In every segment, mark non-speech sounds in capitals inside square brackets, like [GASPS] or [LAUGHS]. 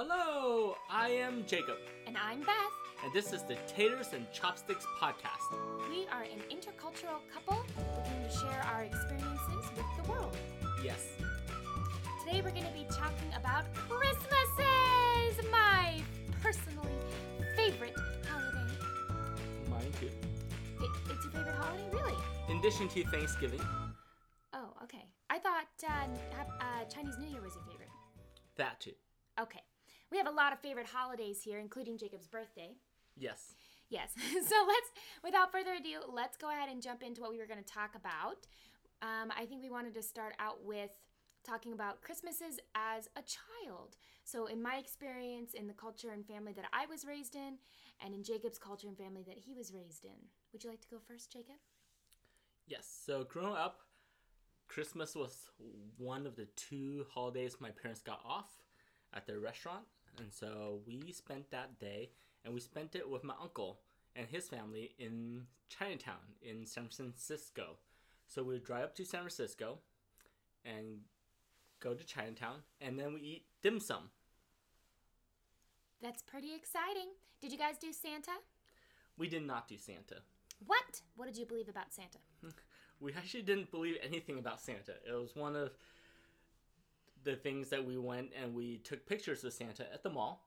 Hello, I am Jacob, And I'm Beth. and this is the Taters and Chopsticks podcast. We are an intercultural couple looking to share our experiences with the world. Yes, Today we're going to be talking about Christmases, my personally favorite holiday. mine too. It, it's your favorite holiday, really? In addition to Thanksgiving, Oh, okay. I thought uh, uh, Chinese New Year was your favorite. that too. Okay. We have a lot of favorite holidays here, including Jacob's birthday. Yes. Yes. [LAUGHS] So let's, without further ado, let's go ahead and jump into what we were going to talk about. Um, I think we wanted to start out with talking about Christmases as a child. So, in my experience, in the culture and family that I was raised in, and in Jacob's culture and family that he was raised in. Would you like to go first, Jacob? Yes. So growing up, Christmas was one of the two holidays my parents got off at their restaurant, and so we spent that day, and we spent it with my uncle and his family in Chinatown in San Francisco. So we would drive up to San Francisco and go to Chinatown, and then we eat dim sum. That's pretty exciting. Did you guys do Santa? We did not do Santa. What? What did you believe about Santa? [LAUGHS] we actually didn't believe anything about Santa. It was one of the things that we went and we took pictures with Santa at the mall,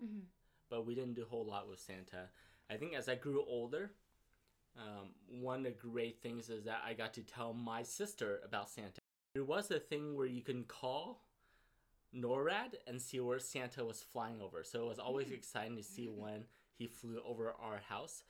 but we didn't do a whole lot with Santa. I think as I grew older, um, one of the great things is that I got to tell my sister about Santa. There was a thing where you can call NORAD and see where Santa was flying over. So it was always exciting to see [LAUGHS] when he flew over our house.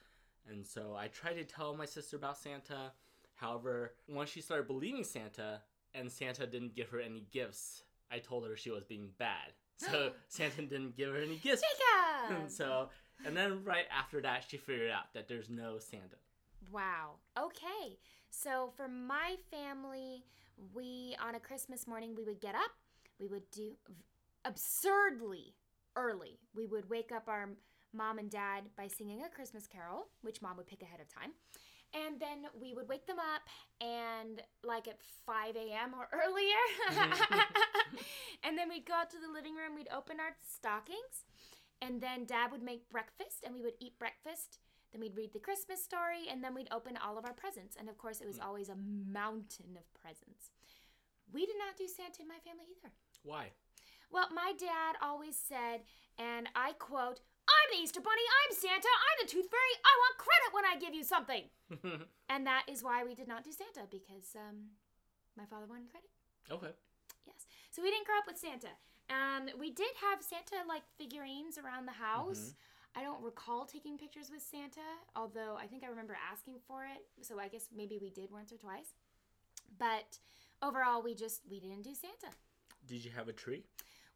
And so I tried to tell my sister about Santa. However, once she started believing Santa and Santa didn't give her any gifts, I told her she was being bad. [GASPS] So Santa didn't give her any gifts. Jacob! And [LAUGHS] so, and then right after that, she figured out that there's no Santa. Wow. Okay. So for my family, we on a Christmas morning we would get up, we would do absurdly early. We would wake up our mom and dad by singing a Christmas carol, which mom would pick ahead of time. And then we would wake them up and like at 5 a.m. or [LAUGHS] earlier. [LAUGHS] and then we'd go out to the living room, we'd open our stockings, and then dad would make breakfast and we would eat breakfast. Then we'd read the Christmas story and then we'd open all of our presents. And of course, it was hmm. always a mountain of presents. We did not do Santa in my family either. Why? Well, my dad always said, and I quote, I'm the Easter Bunny, I'm Santa, I'm the Tooth Fairy, I want credit when I give you something. [LAUGHS] and that is why we did not do Santa because um, my father wanted credit. Okay. Yes. So we didn't grow up with Santa. And we did have Santa like figurines around the house. I don't recall taking pictures with Santa, although I think I remember asking for it. So I guess maybe we did once or twice. But overall we just we didn't do Santa. Did you have a tree?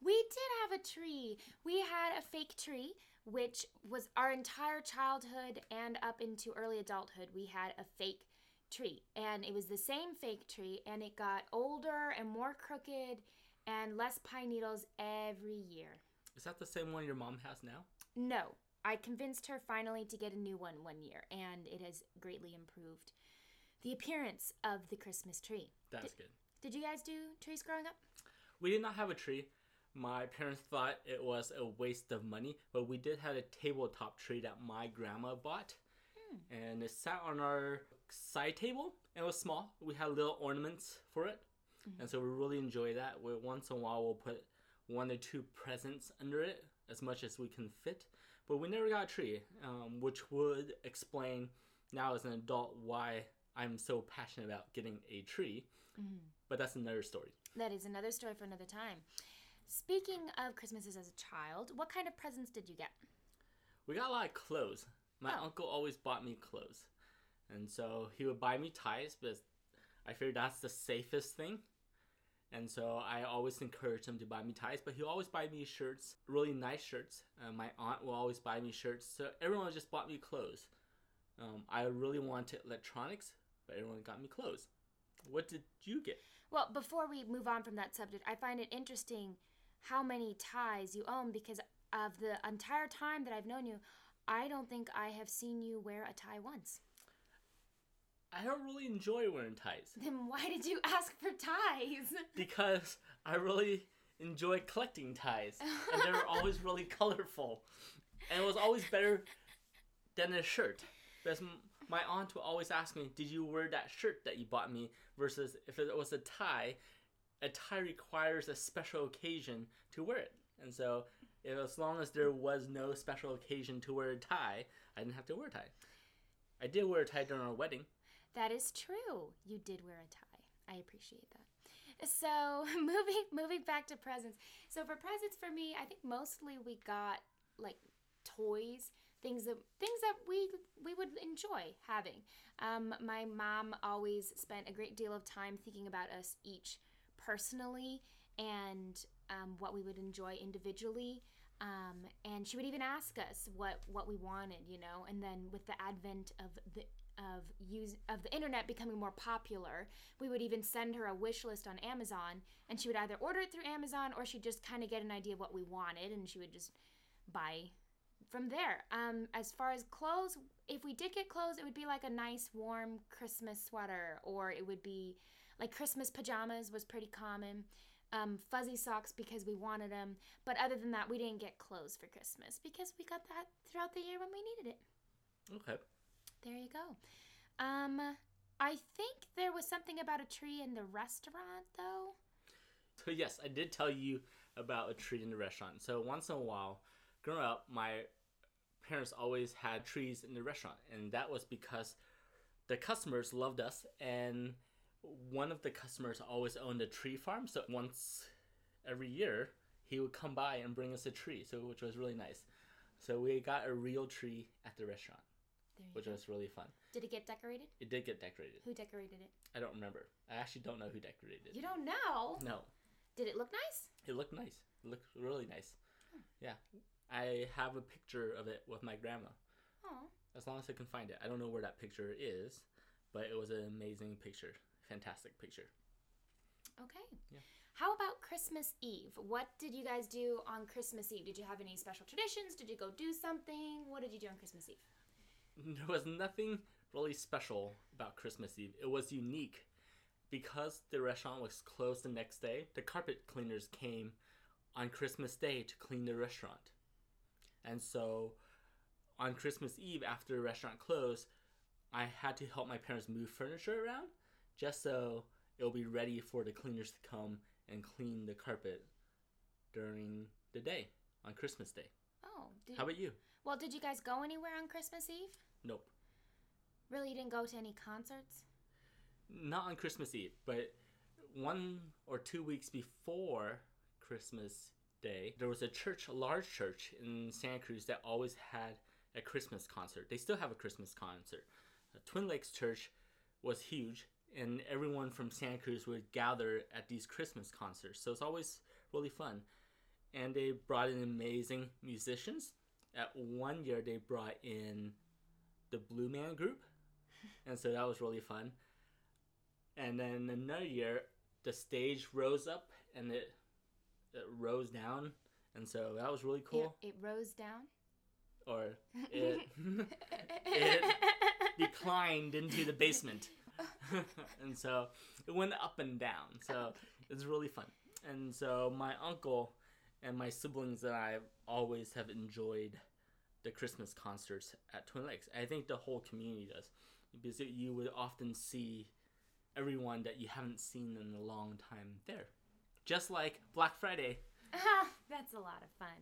We did have a tree. We had a fake tree, which was our entire childhood and up into early adulthood. We had a fake tree, and it was the same fake tree, and it got older and more crooked and less pine needles every year. Is that the same one your mom has now? No, I convinced her finally to get a new one one year, and it has greatly improved the appearance of the Christmas tree. That's good. Did you guys do trees growing up? We did not have a tree. My parents thought it was a waste of money, but we did have a tabletop tree that my grandma bought. And it sat on our side table. and It was small. We had little ornaments for it. And so we really enjoy that. We, once in a while, we'll put one or two presents under it as much as we can fit. But we never got a tree, um, which would explain now as an adult why I'm so passionate about getting a tree. But that's another story. That is another story for another time. Speaking of Christmases as a child, what kind of presents did you get? We got a lot of clothes. My Oh. uncle always bought me clothes. And so he would buy me ties, but I figured that's the safest thing. And so I always encouraged him to buy me ties, but he always buy me shirts, really nice shirts. Uh, my aunt will always buy me shirts. So everyone just bought me clothes. Um, I really wanted electronics, but everyone got me clothes. What did you get? Well, before we move on from that subject, I find it interesting how many ties you own because of the entire time that I've known you, I don't think I have seen you wear a tie once. I don't really enjoy wearing ties [LAUGHS] Then why did you ask for ties? [LAUGHS] because I really enjoy collecting ties, and they were [LAUGHS] always really colorful, and it was always better than a shirt. Because my aunt would always ask me, "Did you wear that shirt that you bought me?" Versus if it was a tie, a tie requires a special occasion to wear it, and so if, as long as there was no special occasion to wear a tie, I didn't have to wear a tie. I did wear a tie during our wedding. That is true. You did wear a tie. I appreciate that. So [LAUGHS] moving moving back to presents. So for presents for me, I think mostly we got like toys, things that things that we we would enjoy having. Um, my mom always spent a great deal of time thinking about us each personally and um, what we would enjoy individually. Um, and she would even ask us what what we wanted, you know. And then with the advent of the of use of the internet becoming more popular, we would even send her a wish list on Amazon, and she would either order it through Amazon or she'd just kind of get an idea of what we wanted, and she would just buy from there. Um, as far as clothes, if we did get clothes, it would be like a nice warm Christmas sweater, or it would be like Christmas pajamas was pretty common. Um, fuzzy socks because we wanted them, but other than that, we didn't get clothes for Christmas because we got that throughout the year when we needed it. Okay. There you go. Um, I think there was something about a tree in the restaurant, though. So yes, I did tell you about a tree in the restaurant. So once in a while, growing up, my parents always had trees in the restaurant, and that was because the customers loved us, and one of the customers always owned a tree farm. So once every year, he would come by and bring us a tree, so which was really nice. So we got a real tree at the restaurant, which go. was really fun. Did it get decorated? It did get decorated. Who decorated it? I don't remember. I actually don't know who decorated it. You don't know. No. Did it look nice? It looked nice. It looked really nice. Yeah. I have a picture of it with my grandma. Oh, As long as I can find it. I don't know where that picture is, but it was an amazing picture. Fantastic picture. okay. Yeah. How about Christmas Eve? What did you guys do on Christmas Eve? Did you have any special traditions? Did you go do something? What did you do on Christmas Eve? [LAUGHS] There was nothing really special about Christmas Eve. It was unique because the restaurant was closed the next day. The carpet cleaners came on Christmas Day to clean the restaurant. And so on Christmas Eve, after the restaurant closed, I had to help my parents move furniture around just so it'll be ready for the cleaners to come and clean the carpet during the day on Christmas Day. Oh, did, How about you? well, did you guys go anywhere on Christmas Eve? Nope. Really, you didn't go to any concerts? not on Christmas Eve, but one or two weeks before Christmas Day, there was a church, a large church in Santa Cruz that always had a Christmas concert. They still have a Christmas concert. Uh, Twin Lakes Church was huge, and everyone from Santa Cruz would gather at these Christmas concerts. So it's always really fun. And they brought in amazing musicians. At one year, they brought in the Blue Man Group, [LAUGHS] and so that was really fun. And then another year, the stage rose up and it, it rose down, and so that was really cool. It, it rose down. Or [LAUGHS] it [LAUGHS] it declined into the basement, [LAUGHS] and so it went up and down. So it's really fun. And so my uncle and my siblings and I always have enjoyed the Christmas concerts at Twin Lakes. I think the whole community does because you would often see everyone that you haven't seen in a long time there. Just like Black Friday. [LAUGHS] That's a lot of fun.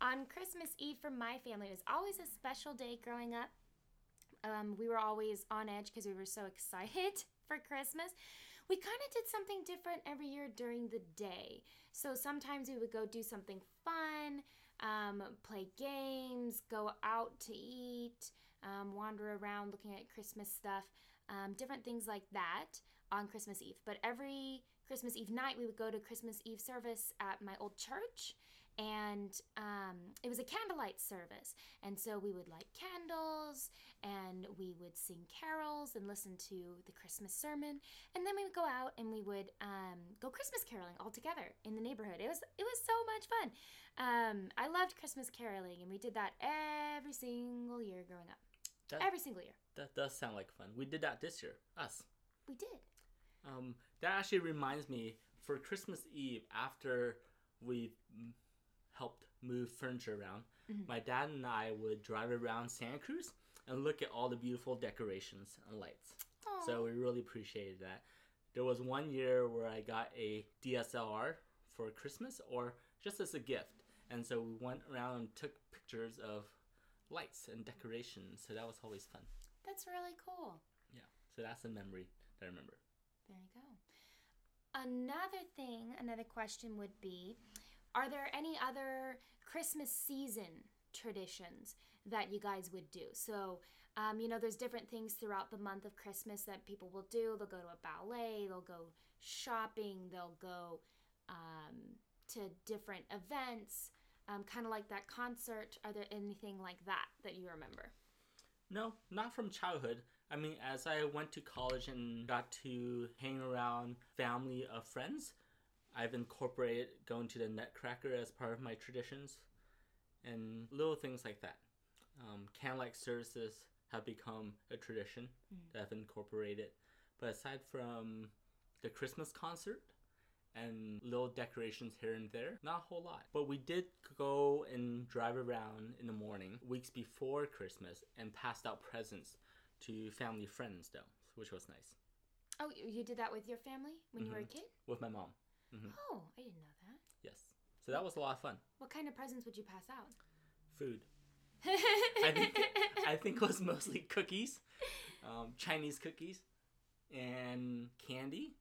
On Christmas Eve for my family, it was always a special day growing up. Um, we were always on edge because we were so excited [LAUGHS] for Christmas. We kind of did something different every year during the day. So sometimes we would go do something fun, um, play games, go out to eat, um, wander around looking at Christmas stuff, um, different things like that on Christmas Eve. But every Christmas Eve night, we would go to Christmas Eve service at my old church. And um, it was a candlelight service. And so we would light candles and we would sing carols and listen to the Christmas sermon. And then we would go out and we would um, go Christmas caroling all together in the neighborhood. It was it was so much fun. Um, I loved Christmas caroling, and we did that every single year growing up. That, Every single year, that does sound like fun. We did that this year. Us. we did. Um, that actually reminds me for Christmas Eve after we helped move furniture around, Mhm. my dad and I would drive around Santa Cruz and look at all the beautiful decorations and lights. So we really appreciated that. There was one year where I got a DSLR for Christmas or just as a gift. And so we went around and took pictures of lights and decorations. So that was always fun. that's really cool. Yeah. So that's a memory that I remember. There you go. Another thing, another question would be Are there any other Christmas season traditions that you guys would do? So, um, you know, there's different things throughout the month of Christmas that people will do. They'll go to a ballet, they'll go shopping, they'll go um, to different events, um, kind of like that concert. Are there anything like that that you remember? No, not from childhood. I mean, as I went to college and got to hang around family of friends, I've incorporated going to the Nutcracker as part of my traditions, and little things like that. Um, candlelight services have become a tradition Mm. that I've incorporated. But aside from the Christmas concert and little decorations here and there, not a whole lot. But we did go and drive around in the morning, weeks before Christmas, and passed out presents to family friends, though, which was nice. Oh, you did that with your family when you were a Mhm. kid? With my mom. Oh, I didn't know that. Yes. So that was a lot of fun. What kind of presents would you pass out? Food. [LAUGHS] I think I think it was mostly cookies, um, Chinese cookies, and candy,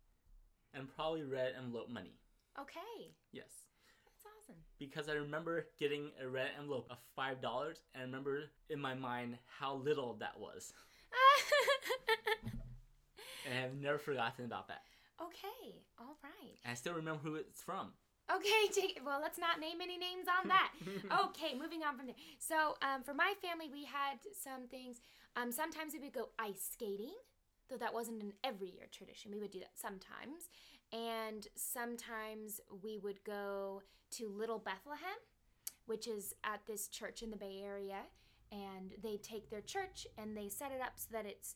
and probably red envelope money. okay, Yes. that's awesome. because I remember getting a red envelope of five dollars, and I remember in my mind how little that was, [LAUGHS] and I've never forgotten about that. Okay, all right. I still remember who it's from. Okay, [LAUGHS] take, well, let's not name any names on that. [LAUGHS] okay, moving on from there. So, um, for my family, we had some things. Um, sometimes we would go ice skating, though that wasn't an every year tradition. We would do that sometimes. And sometimes we would go to Little Bethlehem, which is at this church in the Bay Area. And they take their church and they set it up so that it's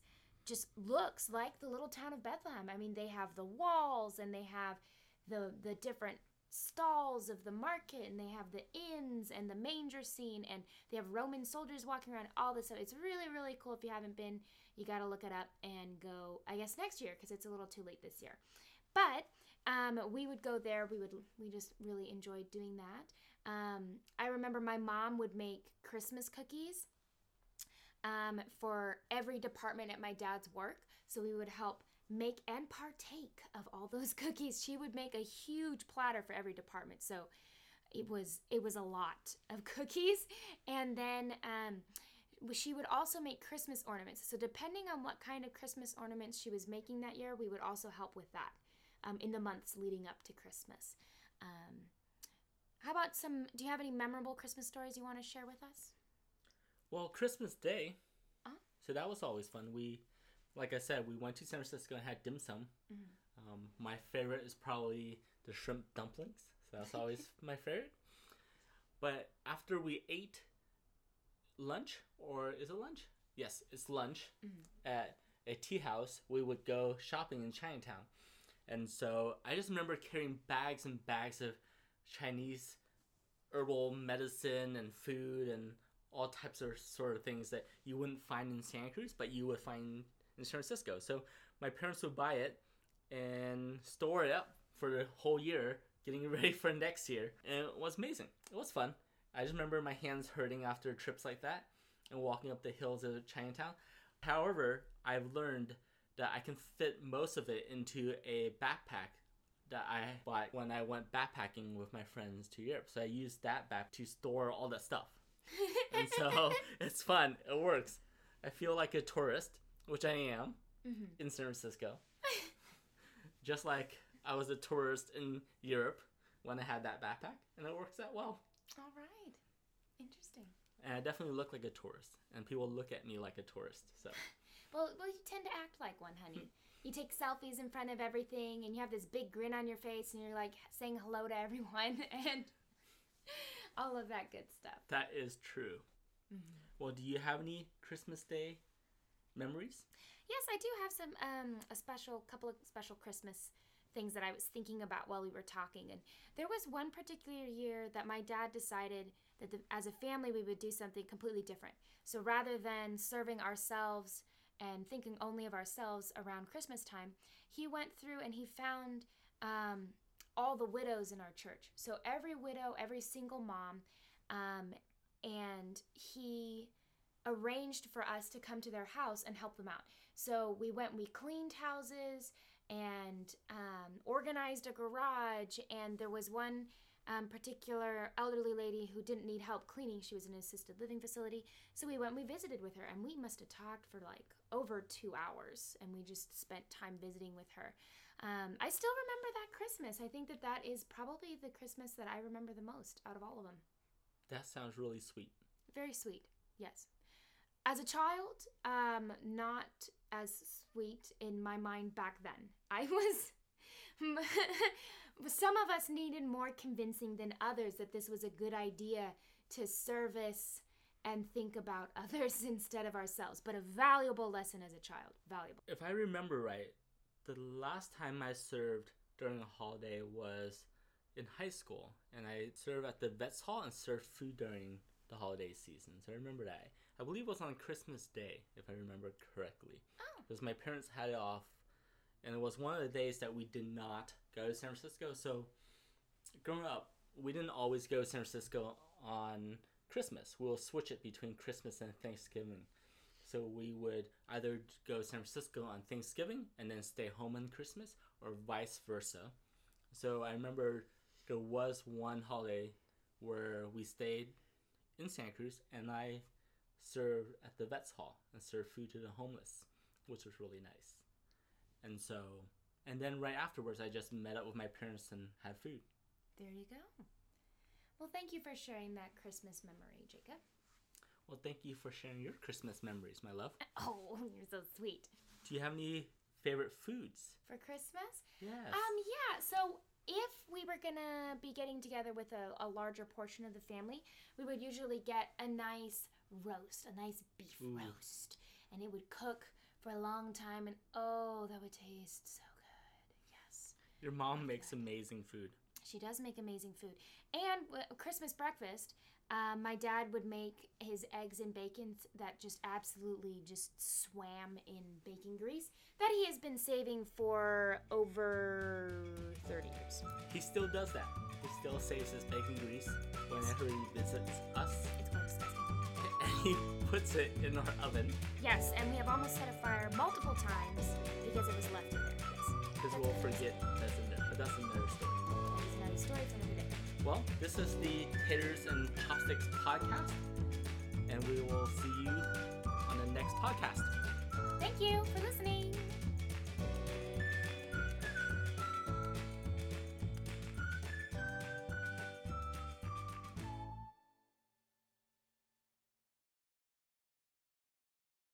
just looks like the little town of Bethlehem. I mean, they have the walls and they have the the different stalls of the market and they have the inns and the manger scene and they have Roman soldiers walking around all this stuff. It's really really cool if you haven't been, you got to look it up and go I guess next year because it's a little too late this year. But um, we would go there. We would we just really enjoyed doing that. Um, I remember my mom would make Christmas cookies um, for every department at my dad's work. So we would help make and partake of all those [LAUGHS] cookies. She would make a huge platter for every department. So it was it was a lot of [LAUGHS] cookies, and then um, she would also make Christmas ornaments. So depending on what kind of Christmas ornaments she was making that year, we would also help with that um, in the months leading up to Christmas. Um, how about some? Do you have any memorable Christmas stories you want to share with us? Well, Christmas Day. Uh-huh. So that was always fun. We, like I said, we went to San Francisco and had dim sum. Mhm. Um, my favorite is probably the shrimp dumplings. So that's always [LAUGHS] my favorite. But after we ate lunch, or is it lunch? Yes, it's lunch Mhm. at a tea house. We would go shopping in Chinatown, and so I just remember carrying bags and bags of Chinese herbal medicine and food and all types of sort of things that you wouldn't find in Santa Cruz, but you would find in San Francisco. So my parents would buy it and store it up for the whole year, getting [LAUGHS] ready for next year. And it was amazing. It was fun. I just remember my hands hurting after trips like that and walking up the hills of Chinatown. However, I've learned that I can fit most of it into a backpack that I bought when I went backpacking with my friends to Europe. So I used that back to store all that stuff. And so [LAUGHS] it's fun. It works. I feel like a tourist, which I am Mhm. in San Francisco. [LAUGHS] Just like I was a tourist in Europe when I had that backpack, and it works out well. All right. Interesting. And I definitely look like a tourist, and people look at me like a tourist. So [LAUGHS] Well, well, you tend to act like one, honey. You take selfies in front of everything, and you have this big grin on your face, and you're like saying hello to everyone, and all of that good stuff. that is true. Well, do you have any Christmas Day memories? Yes, I do have some um, a special couple of special Christmas things that I was thinking about while we were talking. And there was one particular year that my dad decided that the, as a family we would do something completely different. So rather than serving ourselves and thinking only of ourselves around Christmas time, he went through and he found um, all the widows in our church. So every widow, every single mom, um, and he arranged for us to come to their house and help them out. So we went, we cleaned houses and um, organized a garage, and there was one um, particular elderly lady who didn't need help cleaning. She was in an assisted living facility. So we went, we visited with her, and we must have talked for like over two hours, and we just spent time visiting with her. Um, I still remember that Christmas. I think that that is probably the Christmas that I remember the most out of all of them. That sounds really sweet. Very sweet, yes. As a child, um, not as sweet in my mind back then. I [LAUGHS] was. [LAUGHS] Some of us needed more convincing than others that this was a good idea to service and think about [LAUGHS] others instead of ourselves, but a valuable lesson as a child. Valuable. If I remember right, the last time I served during a holiday was in high school, and I served at the Vets Hall and served food during the holiday season. So I remember that. I believe it was on Christmas Day, if I remember correctly. Oh. Because my parents had it off, and it was one of the days that we did not go to San Francisco. So growing up, we didn't always go to San Francisco on Christmas. We'll switch it between Christmas and Thanksgiving. So we would either go to San Francisco on Thanksgiving and then stay home on Christmas, or vice versa. So I remember there was one holiday where we stayed in Santa Cruz and I served at the Vets Hall and served food to the homeless, which was really nice. And so, and then right afterwards, I just met up with my parents and had food. There you go. Well, thank you for sharing that Christmas memory, Jacob. Well, thank you for sharing your Christmas memories, my love. [LAUGHS] Oh, you're so sweet. Do you have any favorite foods? For Christmas? Yes. Um, yeah. So if we were gonna be getting together with a, a larger portion of the family, we would usually get a nice roast, a nice beef Ooh. roast, and it would cook for a long time, and oh, that would taste so good. Yes, Your mom makes amazing food. she does make amazing food. And w- Christmas breakfast, um, my dad would make his eggs and bacon that just absolutely just swam in baking grease that he has been saving for over 30 years. He still does that. He still saves his bacon grease whenever he visits us, It's quite disgusting. [LAUGHS] and he puts it in our oven Yes, and we have almost set a fire multiple times because it was left in there. Because we'll forget that's in there. But that's another story. That is another story for another day. Well, this is the Taters and Chopsticks podcast, and we will see you on the next podcast. Thank you for listening.